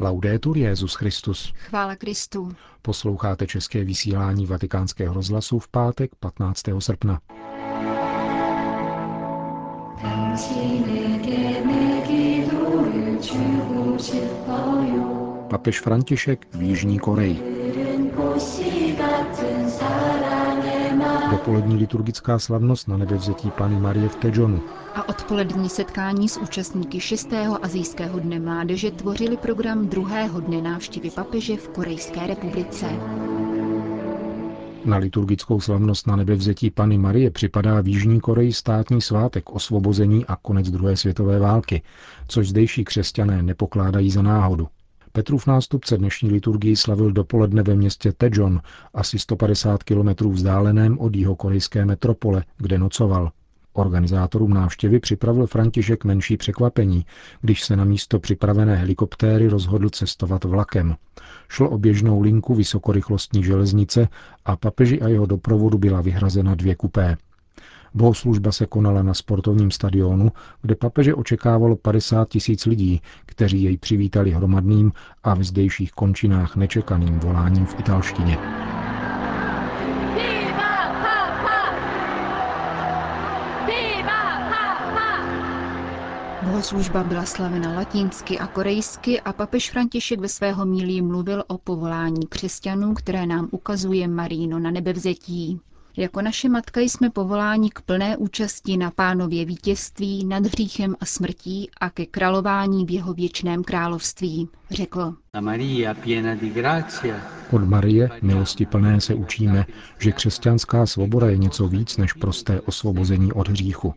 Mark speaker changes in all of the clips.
Speaker 1: Laudetur Jezus Christus.
Speaker 2: Chvála Kristu.
Speaker 1: Posloucháte české vysílání Vatikánského rozhlasu v pátek 15. srpna. Papež František v Jižní Koreji. Dopolední liturgická slavnost na nebevzetí Pany Marie v Tejonu.
Speaker 2: A odpolední setkání s účastníky 6. azijského dne mládeže tvořili program druhého dne návštěvy papeže v Korejské republice.
Speaker 1: Na liturgickou slavnost na nebevzetí Pany Marie připadá v Jižní Koreji státní svátek osvobození a konec druhé světové války, což zdejší křesťané nepokládají za náhodu. Petrův nástupce dnešní liturgii slavil dopoledne ve městě Tejon, asi 150 kilometrů vzdáleném od jeho korejské metropole, kde nocoval. Organizátorům návštěvy připravil František menší překvapení, když se na místo připravené helikoptéry rozhodl cestovat vlakem. Šlo o běžnou linku vysokorychlostní železnice a papeži a jeho doprovodu byla vyhrazena dvě kupé. Bohoslužba se konala na sportovním stadionu, kde papeže očekávalo 50 tisíc lidí, kteří jej přivítali hromadným a v zdejších končinách nečekaným voláním v italštině.
Speaker 2: Bohoslužba byla slavena latinsky a korejsky a papež František ve svého mílí mluvil o povolání křesťanů, které nám ukazuje Maríno na nebevzetí. Jako naše matka jsme povoláni k plné účasti na pánově vítězství nad hříchem a smrtí a ke králování v jeho věčném království, řekl.
Speaker 1: Od Marie, milosti plné, se učíme, že křesťanská svoboda je něco víc než prosté osvobození od hříchu.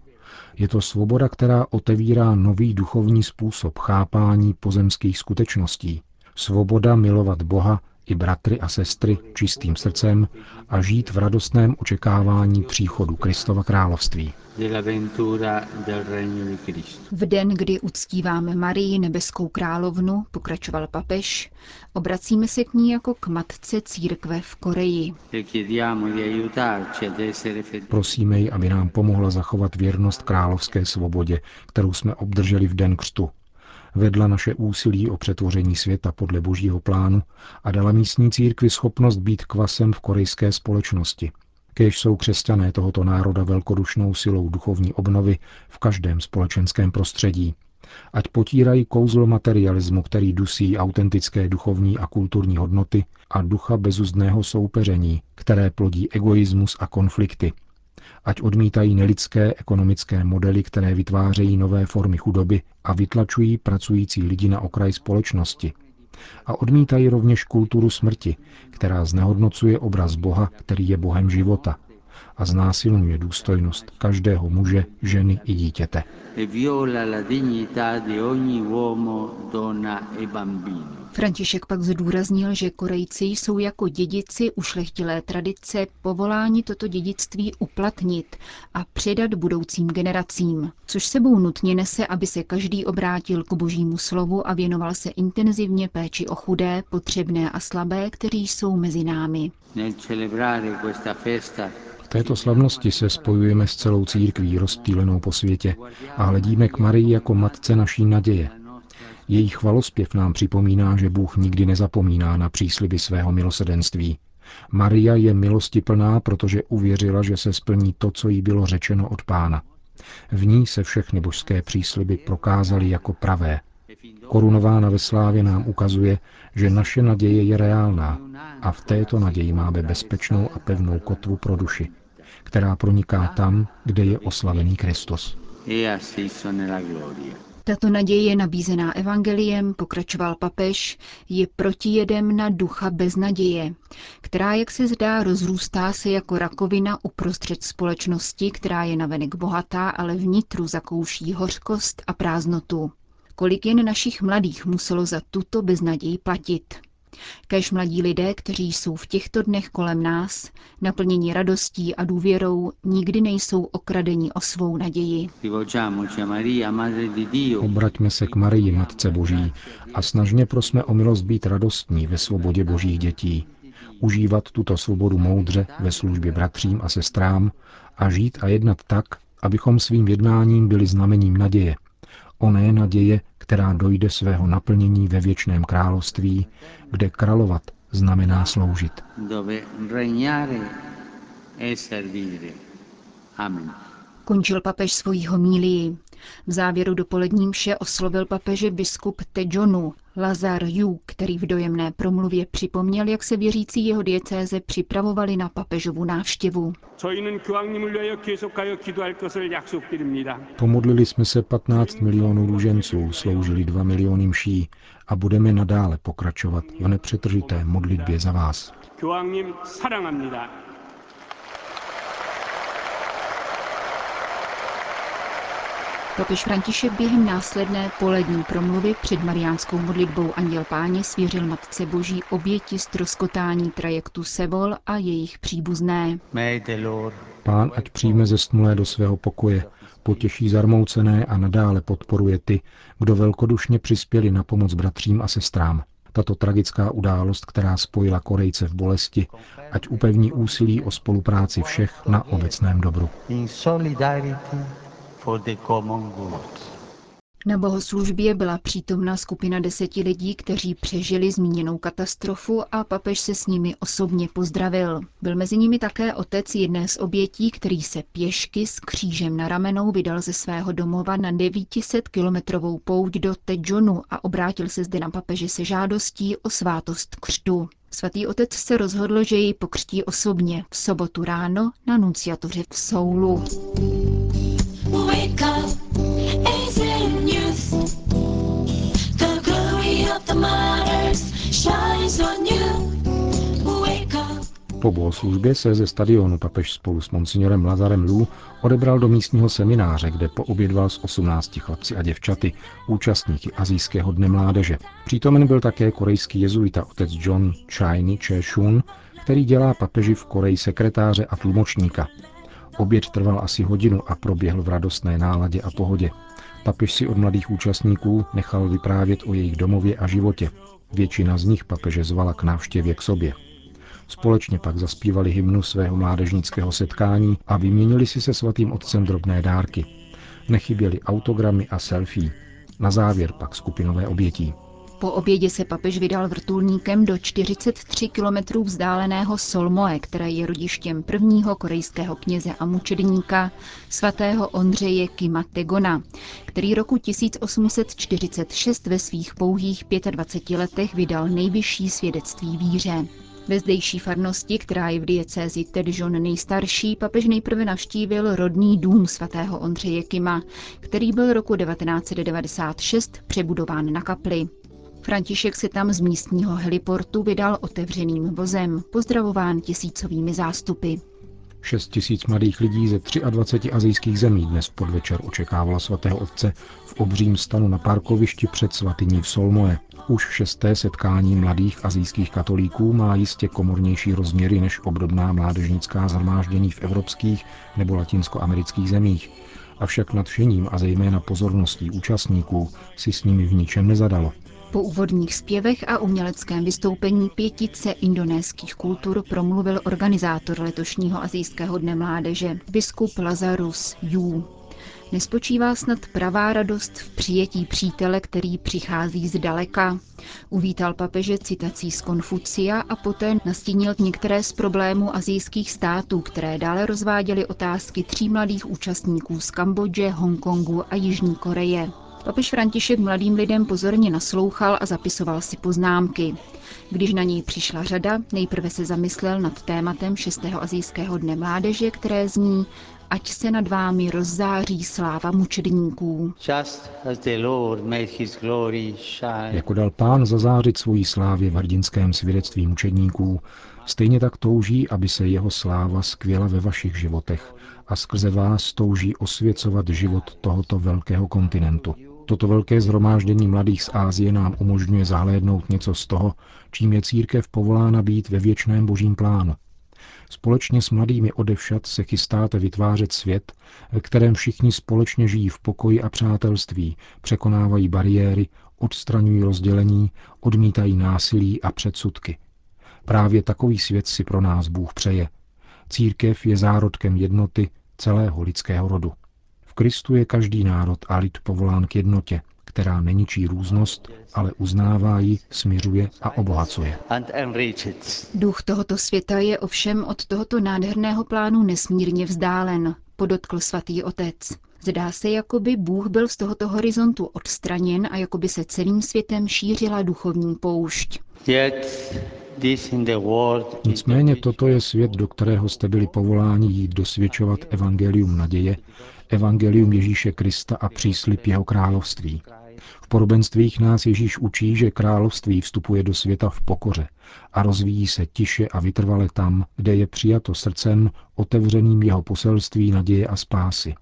Speaker 1: Je to svoboda, která otevírá nový duchovní způsob chápání pozemských skutečností. Svoboda milovat Boha i bratry a sestry čistým srdcem a žít v radostném očekávání příchodu Kristova království.
Speaker 2: V den, kdy uctíváme Marii nebeskou královnu, pokračoval papež, obracíme se k ní jako k matce církve v Koreji.
Speaker 1: Prosíme ji, aby nám pomohla zachovat věrnost královské svobodě, kterou jsme obdrželi v den křtu, vedla naše úsilí o přetvoření světa podle božího plánu a dala místní církvi schopnost být kvasem v korejské společnosti. Kéž jsou křesťané tohoto národa velkodušnou silou duchovní obnovy v každém společenském prostředí. Ať potírají kouzlo materialismu, který dusí autentické duchovní a kulturní hodnoty a ducha bezuzdného soupeření, které plodí egoismus a konflikty, ať odmítají nelidské ekonomické modely, které vytvářejí nové formy chudoby a vytlačují pracující lidi na okraj společnosti. A odmítají rovněž kulturu smrti, která znehodnocuje obraz Boha, který je Bohem života a znásilňuje důstojnost každého muže, ženy i dítěte. E
Speaker 2: František pak zdůraznil, že Korejci jsou jako dědici ušlechtilé tradice povoláni toto dědictví uplatnit a předat budoucím generacím, což sebou nutně nese, aby se každý obrátil k božímu slovu a věnoval se intenzivně péči o chudé, potřebné a slabé, kteří jsou mezi námi.
Speaker 1: V této slavnosti se spojujeme s celou církví rozptýlenou po světě a hledíme k Marii jako matce naší naděje, její chvalospěv nám připomíná, že Bůh nikdy nezapomíná na přísliby svého milosedenství. Maria je milosti plná, protože uvěřila, že se splní to, co jí bylo řečeno od pána. V ní se všechny božské přísliby prokázaly jako pravé. Korunována ve slávě nám ukazuje, že naše naděje je reálná a v této naději máme bezpečnou a pevnou kotvu pro duši, která proniká tam, kde je oslavený Kristus.
Speaker 2: Tato naděje nabízená evangeliem, pokračoval papež, je protijedem na ducha beznaděje, která, jak se zdá, rozrůstá se jako rakovina uprostřed společnosti, která je navenek bohatá, ale vnitru zakouší hořkost a prázdnotu. Kolik jen našich mladých muselo za tuto beznaději platit. Kež mladí lidé, kteří jsou v těchto dnech kolem nás, naplněni radostí a důvěrou, nikdy nejsou okradeni o svou naději.
Speaker 1: Obraťme se k Marii, Matce Boží, a snažně prosme o milost být radostní ve svobodě Božích dětí, užívat tuto svobodu moudře ve službě bratřím a sestrám a žít a jednat tak, abychom svým jednáním byli znamením naděje. Oné naděje, která dojde svého naplnění ve věčném království, kde královat znamená sloužit.
Speaker 2: Amen. Končil papež svojí homílii. V závěru dopolední mše oslovil papeže biskup Tejonu Lazar Yu, který v dojemné promluvě připomněl, jak se věřící jeho diecéze připravovali na papežovu návštěvu.
Speaker 1: Pomodlili jsme se 15 milionů růženců, sloužili 2 miliony mší a budeme nadále pokračovat v nepřetržité modlitbě za vás.
Speaker 2: Papež František během následné polední promluvy před mariánskou modlitbou Anděl Páně svěřil Matce Boží oběti stroskotání trajektu Sevol a jejich příbuzné.
Speaker 1: Pán ať přijme zesnulé do svého pokoje, potěší zarmoucené a nadále podporuje ty, kdo velkodušně přispěli na pomoc bratřím a sestrám. Tato tragická událost, která spojila Korejce v bolesti, ať upevní úsilí o spolupráci všech na obecném dobru for the
Speaker 2: common good. Na bohoslužbě byla přítomna skupina deseti lidí, kteří přežili zmíněnou katastrofu a papež se s nimi osobně pozdravil. Byl mezi nimi také otec jedné z obětí, který se pěšky s křížem na ramenou vydal ze svého domova na 900 kilometrovou pouť do Tejonu a obrátil se zde na papeže se žádostí o svátost křtu. Svatý otec se rozhodl, že ji pokřtí osobně v sobotu ráno na nunciatoře v Soulu.
Speaker 1: Po bohoslužbě se ze stadionu papež spolu s monsignorem Lazarem Lou odebral do místního semináře, kde poobědval s 18 chlapci a děvčaty, účastníky Azijského dne mládeže. Přítomen byl také korejský jezuita otec John Chiny Cheshun, který dělá papeži v Koreji sekretáře a tlumočníka. Oběd trval asi hodinu a proběhl v radostné náladě a pohodě. Papež si od mladých účastníků nechal vyprávět o jejich domově a životě. Většina z nich papeže zvala k návštěvě k sobě. Společně pak zaspívali hymnu svého mládežnického setkání a vyměnili si se svatým otcem drobné dárky. Nechyběly autogramy a selfie. Na závěr pak skupinové obětí.
Speaker 2: Po obědě se papež vydal vrtulníkem do 43 kilometrů vzdáleného Solmoe, které je rodištěm prvního korejského kněze a mučedníka svatého Ondřeje Kima Tegona, který roku 1846 ve svých pouhých 25 letech vydal nejvyšší svědectví víře. Ve zdejší farnosti, která je v diecézi Tedžon nejstarší, papež nejprve navštívil rodný dům svatého Ondřeje Kima, který byl roku 1996 přebudován na kapli. František se tam z místního heliportu vydal otevřeným vozem, pozdravován tisícovými zástupy.
Speaker 1: 6 tisíc mladých lidí ze 23 azijských zemí dnes podvečer očekávalo svatého otce v obřím stanu na parkovišti před svatyní v Solmoje. Už šesté setkání mladých azijských katolíků má jistě komornější rozměry než obdobná mládežnická zhromáždění v evropských nebo latinskoamerických zemích. Avšak nadšením a zejména pozorností účastníků si s nimi v ničem nezadalo.
Speaker 2: Po úvodních zpěvech a uměleckém vystoupení pětice indonéských kultur promluvil organizátor letošního azijského dne mládeže, biskup Lazarus Yu. Nespočívá snad pravá radost v přijetí přítele, který přichází z daleka. Uvítal papeže citací z Konfucia a poté nastínil některé z problémů azijských států, které dále rozváděly otázky tří mladých účastníků z Kambodže, Hongkongu a Jižní Koreje. Papež František mladým lidem pozorně naslouchal a zapisoval si poznámky. Když na něj přišla řada, nejprve se zamyslel nad tématem 6. azijského dne mládeže, které zní Ať se nad vámi rozzáří sláva mučedníků.
Speaker 1: Jako dal pán zazářit svojí slávě v hrdinském svědectví mučedníků, stejně tak touží, aby se jeho sláva skvěla ve vašich životech a skrze vás touží osvěcovat život tohoto velkého kontinentu. Toto velké zhromáždění mladých z Ázie nám umožňuje zahlédnout něco z toho, čím je církev povolána být ve věčném božím plánu. Společně s mladými odevšat se chystáte vytvářet svět, ve kterém všichni společně žijí v pokoji a přátelství, překonávají bariéry, odstraňují rozdělení, odmítají násilí a předsudky. Právě takový svět si pro nás Bůh přeje. Církev je zárodkem jednoty celého lidského rodu. Kristu je každý národ a lid povolán k jednotě, která neničí různost, ale uznává ji, směřuje a obohacuje.
Speaker 2: Duch tohoto světa je ovšem od tohoto nádherného plánu nesmírně vzdálen, podotkl svatý otec. Zdá se, jako by Bůh byl z tohoto horizontu odstraněn a jako by se celým světem šířila duchovní poušť.
Speaker 1: Nicméně toto je svět, do kterého jste byli povoláni jít dosvědčovat evangelium naděje, evangelium Ježíše Krista a příslip jeho království. V podobenstvích nás Ježíš učí, že království vstupuje do světa v pokoře a rozvíjí se tiše a vytrvale tam, kde je přijato srdcem otevřeným jeho poselství naděje a spásy.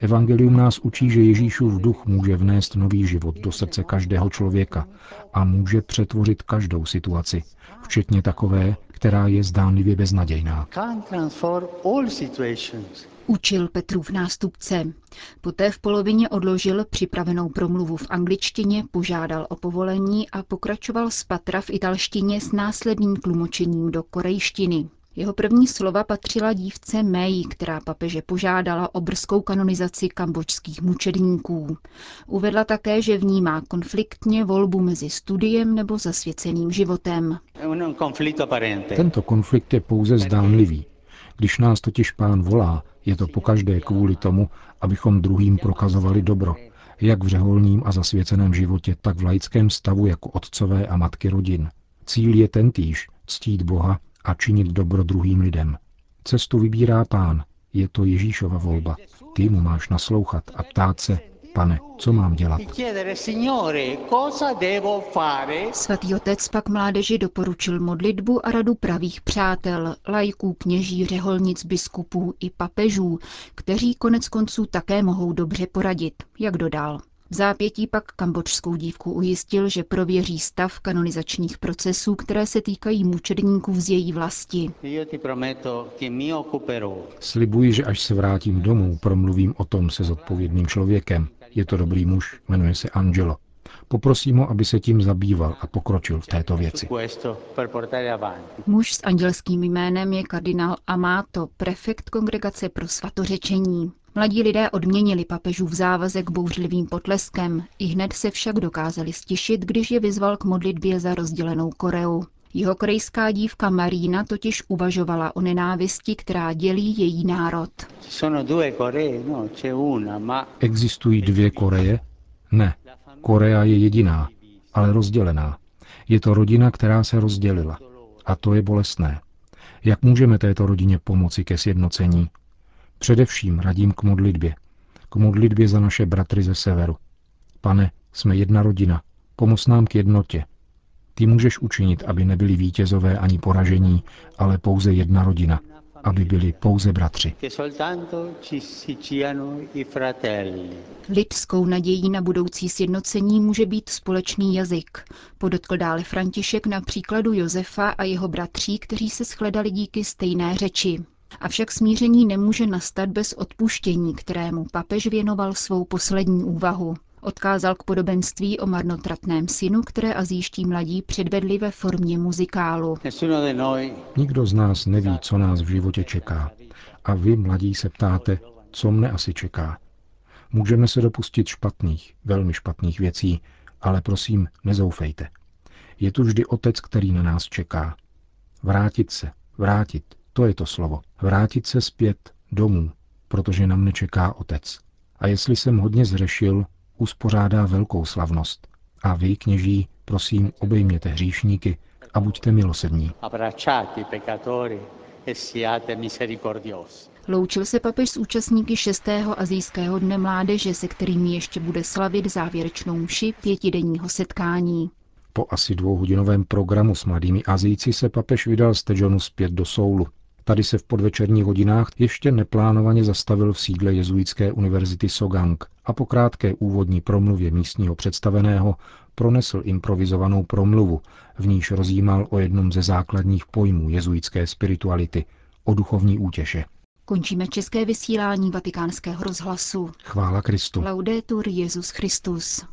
Speaker 1: Evangelium nás učí, že Ježíšův duch může vnést nový život do srdce každého člověka a může přetvořit každou situaci, včetně takové, která je zdánlivě beznadějná.
Speaker 2: Učil Petrův nástupce. Poté v polovině odložil připravenou promluvu v angličtině, požádal o povolení a pokračoval z patra v italštině s následným tlumočením do korejštiny. Jeho první slova patřila dívce Mei, která papeže požádala o brzkou kanonizaci kambočských mučedníků. Uvedla také, že vnímá konfliktně volbu mezi studiem nebo zasvěceným životem.
Speaker 1: Tento konflikt je pouze zdánlivý. Když nás totiž pán volá, je to pokaždé kvůli tomu, abychom druhým prokazovali dobro, jak v řeholním a zasvěceném životě, tak v laickém stavu jako otcové a matky rodin. Cíl je tentýž, ctít Boha a činit dobro druhým lidem. Cestu vybírá pán, je to Ježíšova volba. Ty mu máš naslouchat a ptát se, pane, co mám dělat?
Speaker 2: Svatý otec pak mládeži doporučil modlitbu a radu pravých přátel, lajků, kněží, řeholnic, biskupů i papežů, kteří konec konců také mohou dobře poradit, jak dodal. V zápětí pak kambočskou dívku ujistil, že prověří stav kanonizačních procesů, které se týkají mučedníků z její vlasti.
Speaker 1: Slibuji, že až se vrátím domů, promluvím o tom se zodpovědným člověkem. Je to dobrý muž, jmenuje se Angelo. Poprosím ho, aby se tím zabýval a pokročil v této věci.
Speaker 2: Muž s andělským jménem je kardinál Amato, prefekt kongregace pro svatořečení. Mladí lidé odměnili papežův závazek bouřlivým potleskem, i hned se však dokázali stišit, když je vyzval k modlitbě za rozdělenou Koreu. Jeho korejská dívka Marína totiž uvažovala o nenávisti, která dělí její národ.
Speaker 1: No, Existují dvě Koreje? Ne. Korea je jediná, ale rozdělená. Je to rodina, která se rozdělila. A to je bolestné. Jak můžeme této rodině pomoci ke sjednocení? Především radím k modlitbě. K modlitbě za naše bratry ze severu. Pane, jsme jedna rodina, pomoz nám k jednotě. Ty můžeš učinit, aby nebyli vítězové ani poražení, ale pouze jedna rodina, aby byli pouze bratři.
Speaker 2: Lidskou nadějí na budoucí sjednocení může být společný jazyk, podotkl dále František na příkladu Josefa a jeho bratří, kteří se shledali díky stejné řeči. Avšak smíření nemůže nastat bez odpuštění, kterému papež věnoval svou poslední úvahu. Odkázal k podobenství o marnotratném synu, které azijští mladí předvedli ve formě muzikálu.
Speaker 1: Nikdo z nás neví, co nás v životě čeká. A vy, mladí, se ptáte, co mne asi čeká. Můžeme se dopustit špatných, velmi špatných věcí, ale prosím, nezoufejte. Je tu vždy otec, který na nás čeká. Vrátit se, vrátit, to je to slovo. Vrátit se zpět domů, protože nám nečeká otec. A jestli jsem hodně zřešil, uspořádá velkou slavnost. A vy, kněží, prosím, obejměte hříšníky a buďte milosední.
Speaker 2: E Loučil se papež s účastníky 6. azijského dne mládeže, se kterými ještě bude slavit závěrečnou mši pětidenního setkání.
Speaker 1: Po asi dvouhodinovém programu s mladými Azijci se papež vydal z Tejonu zpět do Soulu. Tady se v podvečerních hodinách ještě neplánovaně zastavil v sídle jezuitské univerzity Sogang a po krátké úvodní promluvě místního představeného pronesl improvizovanou promluvu, v níž rozjímal o jednom ze základních pojmů jezuitské spirituality, o duchovní útěše.
Speaker 2: Končíme české vysílání vatikánského rozhlasu.
Speaker 1: Chvála Kristu.
Speaker 2: Laudetur Jezus Christus.